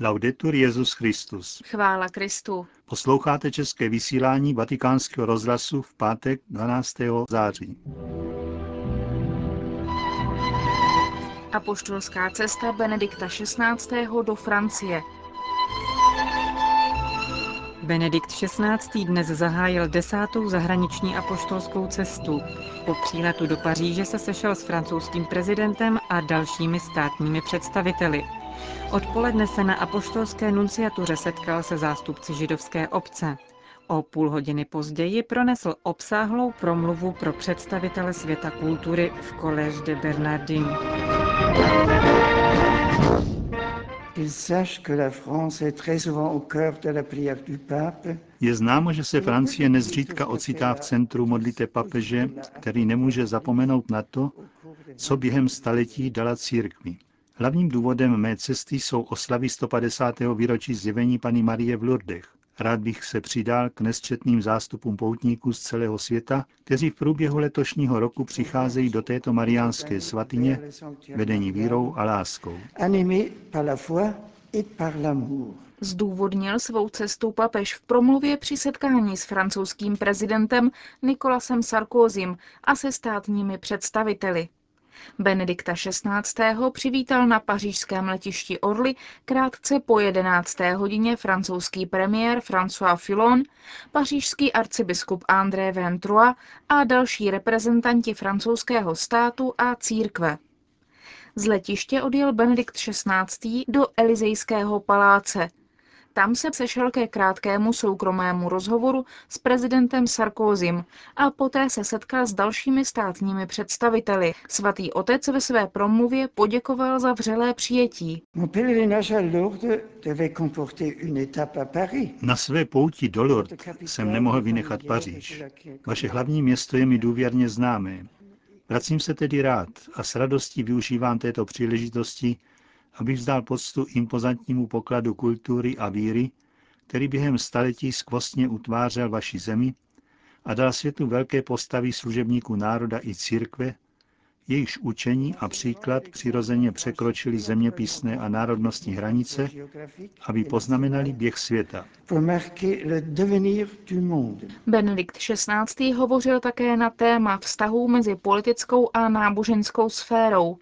Laudetur Jezus Christus. Chvála Kristu. Posloucháte české vysílání Vatikánského rozhlasu v pátek 12. září. Apoštolská cesta Benedikta XVI. do Francie. Benedikt XVI. dnes zahájil desátou zahraniční apoštolskou cestu. Po příletu do Paříže se sešel s francouzským prezidentem a dalšími státními představiteli. Odpoledne se na apoštolské nunciatuře setkal se zástupci židovské obce. O půl hodiny později pronesl obsáhlou promluvu pro představitele světa kultury v Collège de Bernardin. Je známo, že se Francie nezřídka ocitá v centru modlite papeže, který nemůže zapomenout na to, co během staletí dala církvi. Hlavním důvodem mé cesty jsou oslavy 150. výročí zjevení paní Marie v Lourdech. Rád bych se přidal k nesčetným zástupům poutníků z celého světa, kteří v průběhu letošního roku přicházejí do této mariánské svatyně vedení vírou a láskou. Zdůvodnil svou cestu papež v promluvě při setkání s francouzským prezidentem Nikolasem Sarkozym a se státními představiteli. Benedikta XVI. přivítal na pařížském letišti Orly krátce po 11. hodině francouzský premiér François Fillon, pařížský arcibiskup André Ventroy a další reprezentanti francouzského státu a církve. Z letiště odjel Benedikt XVI. do Elizejského paláce, tam se sešel ke krátkému soukromému rozhovoru s prezidentem Sarkozym a poté se setkal s dalšími státními představiteli. Svatý otec ve své promluvě poděkoval za vřelé přijetí. Na své pouti do Lourdes jsem nemohl vynechat Paříž. Vaše hlavní město je mi důvěrně známé. Vracím se tedy rád a s radostí využívám této příležitosti, aby vzdal poctu impozantnímu pokladu kultury a víry, který během staletí skvostně utvářel vaši zemi a dal světu velké postavy služebníků národa i církve, jejichž učení a příklad přirozeně překročili zeměpisné a národnostní hranice, aby poznamenali běh světa. Benedikt XVI. hovořil také na téma vztahů mezi politickou a náboženskou sférou,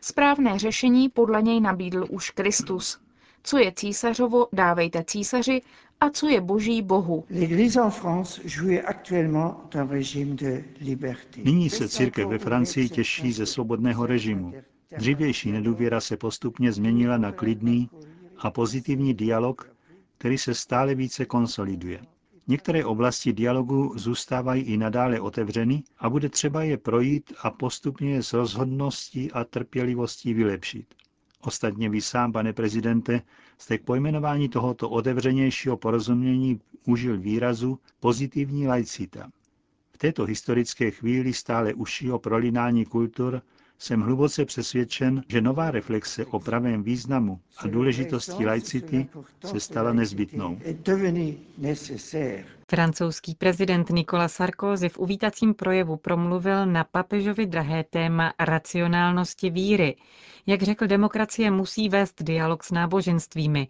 Správné řešení podle něj nabídl už Kristus. Co je císařovo, dávejte císaři, a co je boží Bohu. Nyní se církev ve Francii těší ze svobodného režimu. Dřívější nedůvěra se postupně změnila na klidný a pozitivní dialog, který se stále více konsoliduje. Některé oblasti dialogu zůstávají i nadále otevřeny a bude třeba je projít a postupně je s rozhodností a trpělivostí vylepšit. Ostatně vy sám, pane prezidente, jste k pojmenování tohoto otevřenějšího porozumění užil výrazu pozitivní laicita. V této historické chvíli stále užšího prolinání kultur jsem hluboce přesvědčen, že nová reflexe o pravém významu a důležitosti laicity se stala nezbytnou. Francouzský prezident Nicolas Sarkozy v uvítacím projevu promluvil na papežovi drahé téma racionálnosti víry. Jak řekl, demokracie musí vést dialog s náboženstvími.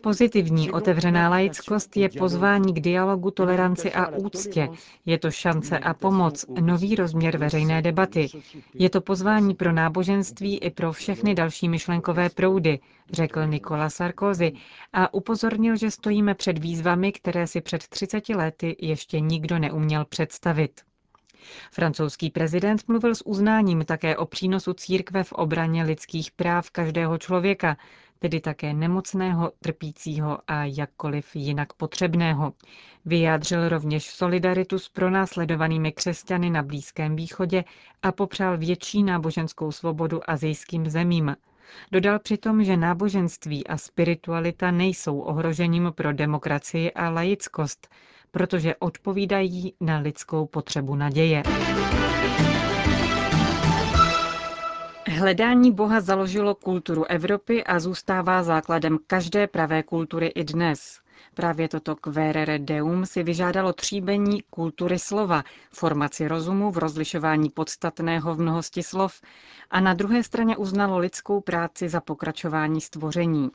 Pozitivní otevřená laickost je pozvání k dialogu, toleranci a úctě. Je to šance a pomoc, nový rozměr veřejné debaty. Je to pozvání pro náboženství i pro všechny další myšlenkové proudy, řekl Nikola Sarkozy a upozornil, že stojíme před výzvami, které si před 30 lety ještě nikdo neuměl představit. Francouzský prezident mluvil s uznáním také o přínosu církve v obraně lidských práv každého člověka, tedy také nemocného, trpícího a jakkoliv jinak potřebného. Vyjádřil rovněž solidaritu s pronásledovanými křesťany na Blízkém východě a popřál větší náboženskou svobodu azijským zemím. Dodal přitom, že náboženství a spiritualita nejsou ohrožením pro demokracii a laickost, protože odpovídají na lidskou potřebu naděje. Hledání Boha založilo kulturu Evropy a zůstává základem každé pravé kultury i dnes. Právě toto querere deum si vyžádalo tříbení kultury slova, formaci rozumu v rozlišování podstatného v mnohosti slov a na druhé straně uznalo lidskou práci za pokračování stvoření.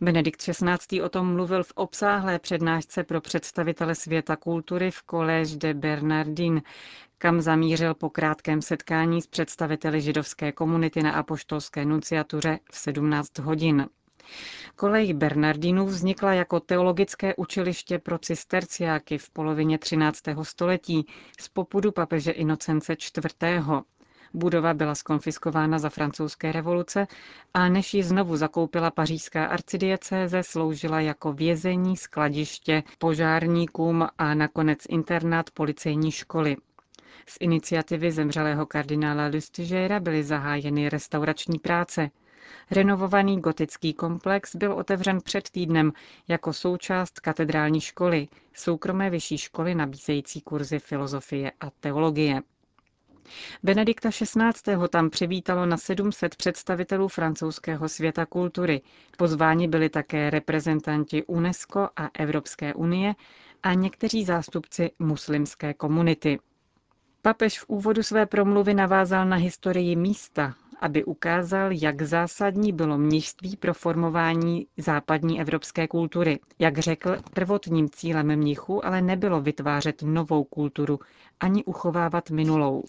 Benedikt XVI. o tom mluvil v obsáhlé přednášce pro představitele světa kultury v Collège de Bernardin, kam zamířil po krátkém setkání s představiteli židovské komunity na apoštolské nunciatuře v 17 hodin. Kolej Bernardinů vznikla jako teologické učiliště pro cisterciáky v polovině 13. století z popudu papeže Inocence IV. Budova byla skonfiskována za francouzské revoluce a než ji znovu zakoupila pařížská arcidiecéze, sloužila jako vězení, skladiště, požárníkům a nakonec internát policejní školy. Z iniciativy zemřelého kardinála Lustigera byly zahájeny restaurační práce. Renovovaný gotický komplex byl otevřen před týdnem jako součást katedrální školy, soukromé vyšší školy nabízející kurzy filozofie a teologie. Benedikta XVI. tam přivítalo na 700 představitelů francouzského světa kultury. Pozváni byli také reprezentanti UNESCO a Evropské unie a někteří zástupci muslimské komunity. Papež v úvodu své promluvy navázal na historii místa, aby ukázal, jak zásadní bylo mnižství pro formování západní evropské kultury. Jak řekl, prvotním cílem mnichu ale nebylo vytvářet novou kulturu, ani uchovávat minulou.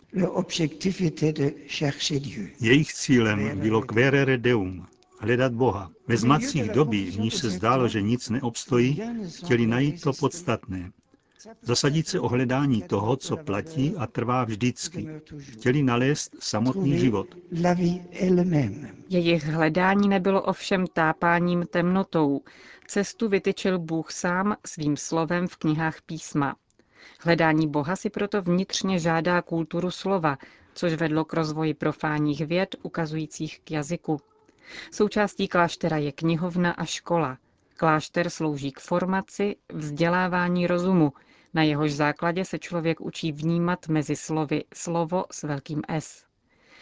Jejich cílem bylo querere deum, hledat Boha. Ve zmatcích doby, v níž se zdálo, že nic neobstojí, chtěli najít to podstatné. Zasadit se o hledání toho, co platí a trvá vždycky. Chtěli nalézt samotný život. Jejich hledání nebylo ovšem tápáním temnotou. Cestu vytyčil Bůh sám svým slovem v knihách písma. Hledání Boha si proto vnitřně žádá kulturu slova, což vedlo k rozvoji profánních věd ukazujících k jazyku. Součástí kláštera je knihovna a škola. Klášter slouží k formaci, vzdělávání rozumu, na jehož základě se člověk učí vnímat mezi slovy slovo s velkým S.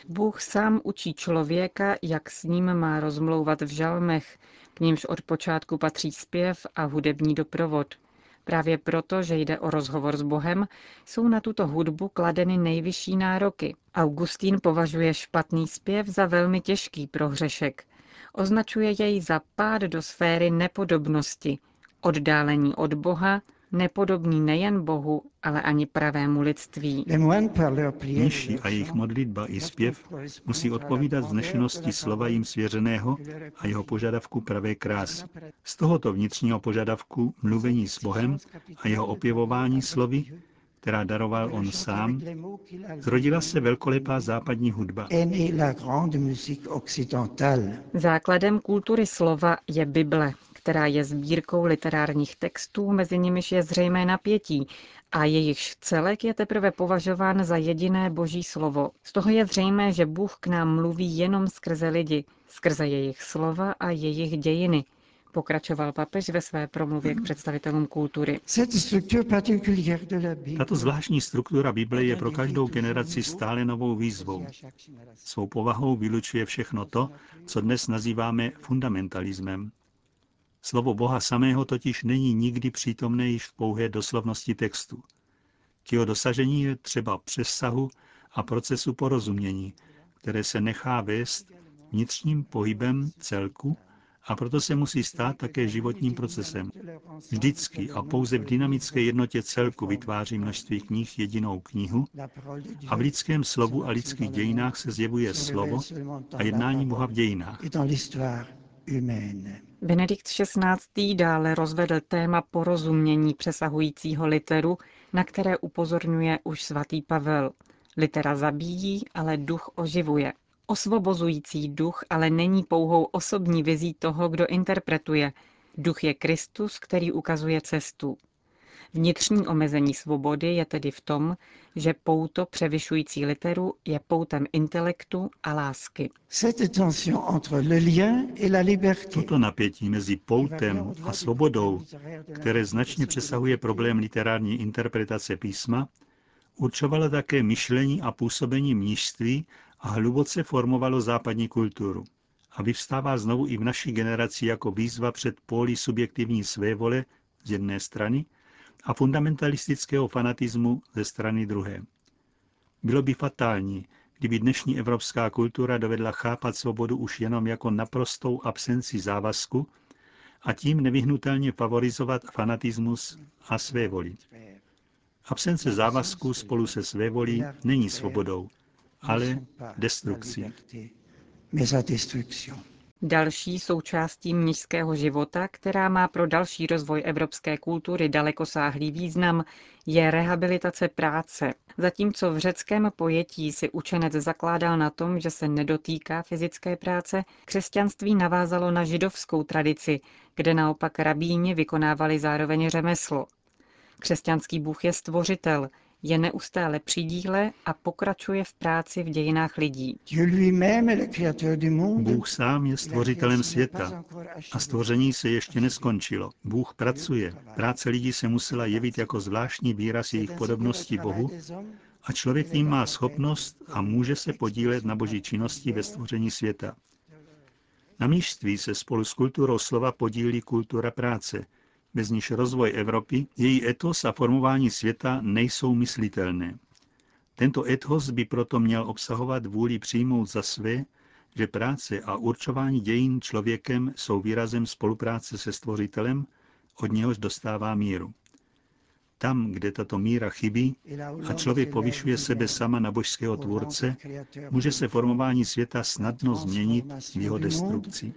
Bůh sám učí člověka, jak s ním má rozmlouvat v žalmech, k nímž od počátku patří zpěv a hudební doprovod. Právě proto, že jde o rozhovor s Bohem, jsou na tuto hudbu kladeny nejvyšší nároky. Augustín považuje špatný zpěv za velmi těžký prohřešek. Označuje jej za pád do sféry nepodobnosti, oddálení od Boha, nepodobný nejen Bohu, ale ani pravému lidství. Mniši a jejich modlitba i zpěv musí odpovídat vznešenosti slova jim svěřeného a jeho požadavku pravé krásy. Z tohoto vnitřního požadavku mluvení s Bohem a jeho opěvování slovy která daroval on sám, zrodila se velkolepá západní hudba. Základem kultury slova je Bible, která je sbírkou literárních textů, mezi nimiž je zřejmé napětí a jejichž celek je teprve považován za jediné boží slovo. Z toho je zřejmé, že Bůh k nám mluví jenom skrze lidi, skrze jejich slova a jejich dějiny, pokračoval papež ve své promluvě k představitelům kultury. Tato zvláštní struktura Bible je pro každou generaci stále novou výzvou. Svou povahou vylučuje všechno to, co dnes nazýváme fundamentalismem. Slovo Boha samého totiž není nikdy přítomné již v pouhé doslovnosti textu. K jeho dosažení je třeba přesahu a procesu porozumění, které se nechá vést vnitřním pohybem celku a proto se musí stát také životním procesem. Vždycky a pouze v dynamické jednotě celku vytváří množství knih jedinou knihu a v lidském slovu a lidských dějinách se zjevuje slovo a jednání Boha v dějinách. Benedikt XVI. dále rozvedl téma porozumění přesahujícího literu, na které upozorňuje už svatý Pavel. Litera zabíjí, ale duch oživuje. Osvobozující duch ale není pouhou osobní vizí toho, kdo interpretuje. Duch je Kristus, který ukazuje cestu. Vnitřní omezení svobody je tedy v tom, že pouto převyšující literu je poutem intelektu a lásky. Toto napětí mezi poutem a svobodou, které značně přesahuje problém literární interpretace písma, určovalo také myšlení a působení mnižství a hluboce formovalo západní kulturu. a vyvstává znovu i v naší generaci jako výzva před póly subjektivní svévole z jedné strany a fundamentalistického fanatismu ze strany druhé. Bylo by fatální, kdyby dnešní evropská kultura dovedla chápat svobodu už jenom jako naprostou absenci závazku a tím nevyhnutelně favorizovat fanatismus a své voli. Absence závazku spolu se své volí není svobodou, ale destrukcí. Další součástí mnižského života, která má pro další rozvoj evropské kultury dalekosáhlý význam, je rehabilitace práce. Zatímco v řeckém pojetí si učenec zakládal na tom, že se nedotýká fyzické práce, křesťanství navázalo na židovskou tradici, kde naopak rabíni vykonávali zároveň řemeslo. Křesťanský Bůh je stvořitel, je neustále při díle a pokračuje v práci v dějinách lidí. Bůh sám je stvořitelem světa a stvoření se ještě neskončilo. Bůh pracuje. Práce lidí se musela jevit jako zvláštní výraz jejich podobnosti Bohu a člověk tím má schopnost a může se podílet na boží činnosti ve stvoření světa. Na míství se spolu s kulturou slova podílí kultura práce, bez níž rozvoj Evropy, její etos a formování světa nejsou myslitelné. Tento etos by proto měl obsahovat vůli přijmout za své, že práce a určování dějin člověkem jsou výrazem spolupráce se stvořitelem, od něhož dostává míru. Tam, kde tato míra chybí a člověk povyšuje sebe sama na božského tvůrce, může se formování světa snadno změnit v jeho destrukci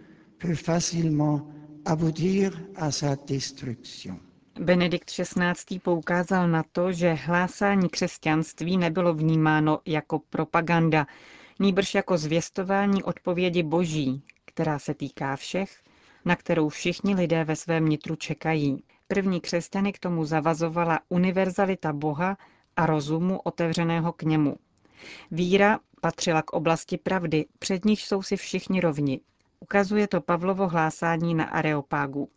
aboutir à sa destruction. Benedikt XVI. poukázal na to, že hlásání křesťanství nebylo vnímáno jako propaganda, nýbrž jako zvěstování odpovědi Boží, která se týká všech, na kterou všichni lidé ve svém nitru čekají. První křesťany k tomu zavazovala univerzalita Boha a rozumu otevřeného k němu. Víra patřila k oblasti pravdy, před níž jsou si všichni rovni. Ukazuje to Pavlovo hlásání na Areopágu.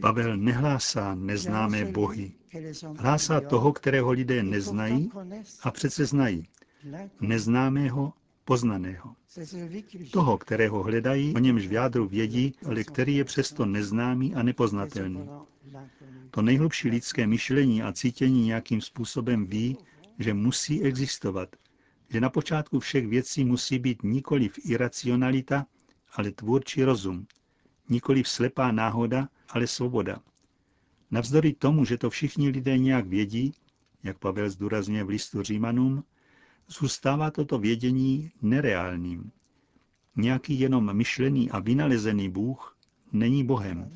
Pavel nehlásá neznámé bohy. Hlásá toho, kterého lidé neznají a přece znají. Neznámého, poznaného. Toho, kterého hledají, o němž v jádru vědí, ale který je přesto neznámý a nepoznatelný. To nejhlubší lidské myšlení a cítění nějakým způsobem ví, že musí existovat, že na počátku všech věcí musí být nikoliv iracionalita, ale tvůrčí rozum, nikoliv slepá náhoda, ale svoboda. Navzdory tomu, že to všichni lidé nějak vědí, jak Pavel zdůrazňuje v listu Římanům, zůstává toto vědění nereálným. Nějaký jenom myšlený a vynalezený Bůh není Bohem.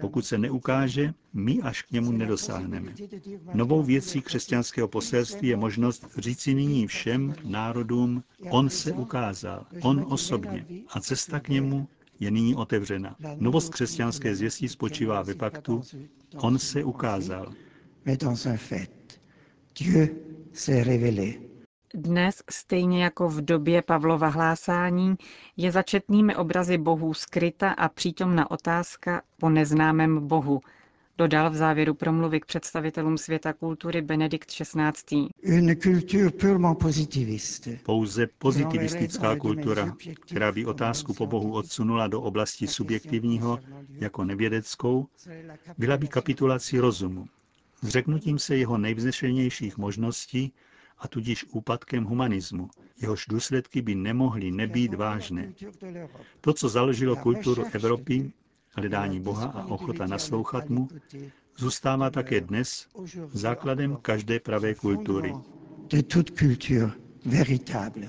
Pokud se neukáže, my až k němu nedosáhneme. Novou věcí křesťanského poselství je možnost říci nyní všem národům, on se ukázal, on osobně a cesta k němu je nyní otevřena. Novost křesťanské zvěstí spočívá ve faktu, on se ukázal. Dieu s'est révélé. Dnes, stejně jako v době Pavlova hlásání, je za četnými obrazy bohů skryta a přítomna otázka po neznámém bohu, dodal v závěru promluvy k představitelům světa kultury Benedikt XVI. Pouze pozitivistická kultura, která by otázku po Bohu odsunula do oblasti subjektivního jako nevědeckou, byla by kapitulací rozumu, zřeknutím se jeho nejvznešenějších možností a tudíž úpadkem humanismu. Jehož důsledky by nemohly nebýt vážné. To, co založilo kulturu Evropy, hledání Boha a ochota naslouchat mu, zůstává také dnes základem každé pravé kultury. De toute culture véritable.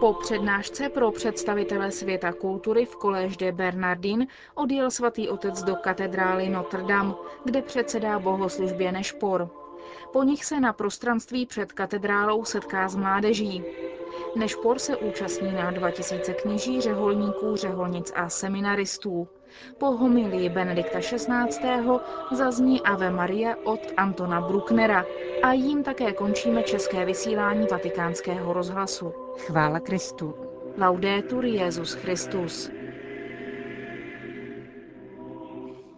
Po přednášce pro představitele světa kultury v Collège de Bernardin odjel svatý otec do katedrály Notre Dame, kde předsedá bohoslužbě Nešpor. Po nich se na prostranství před katedrálou setká s mládeží. Nešpor se účastní na 2000 kněží, řeholníků, řeholnic a seminaristů. Po homilii Benedikta XVI. zazní Ave Maria od Antona Brucknera a jím také končíme české vysílání vatikánského rozhlasu. Chvála Kristu. Laudetur Jezus Christus.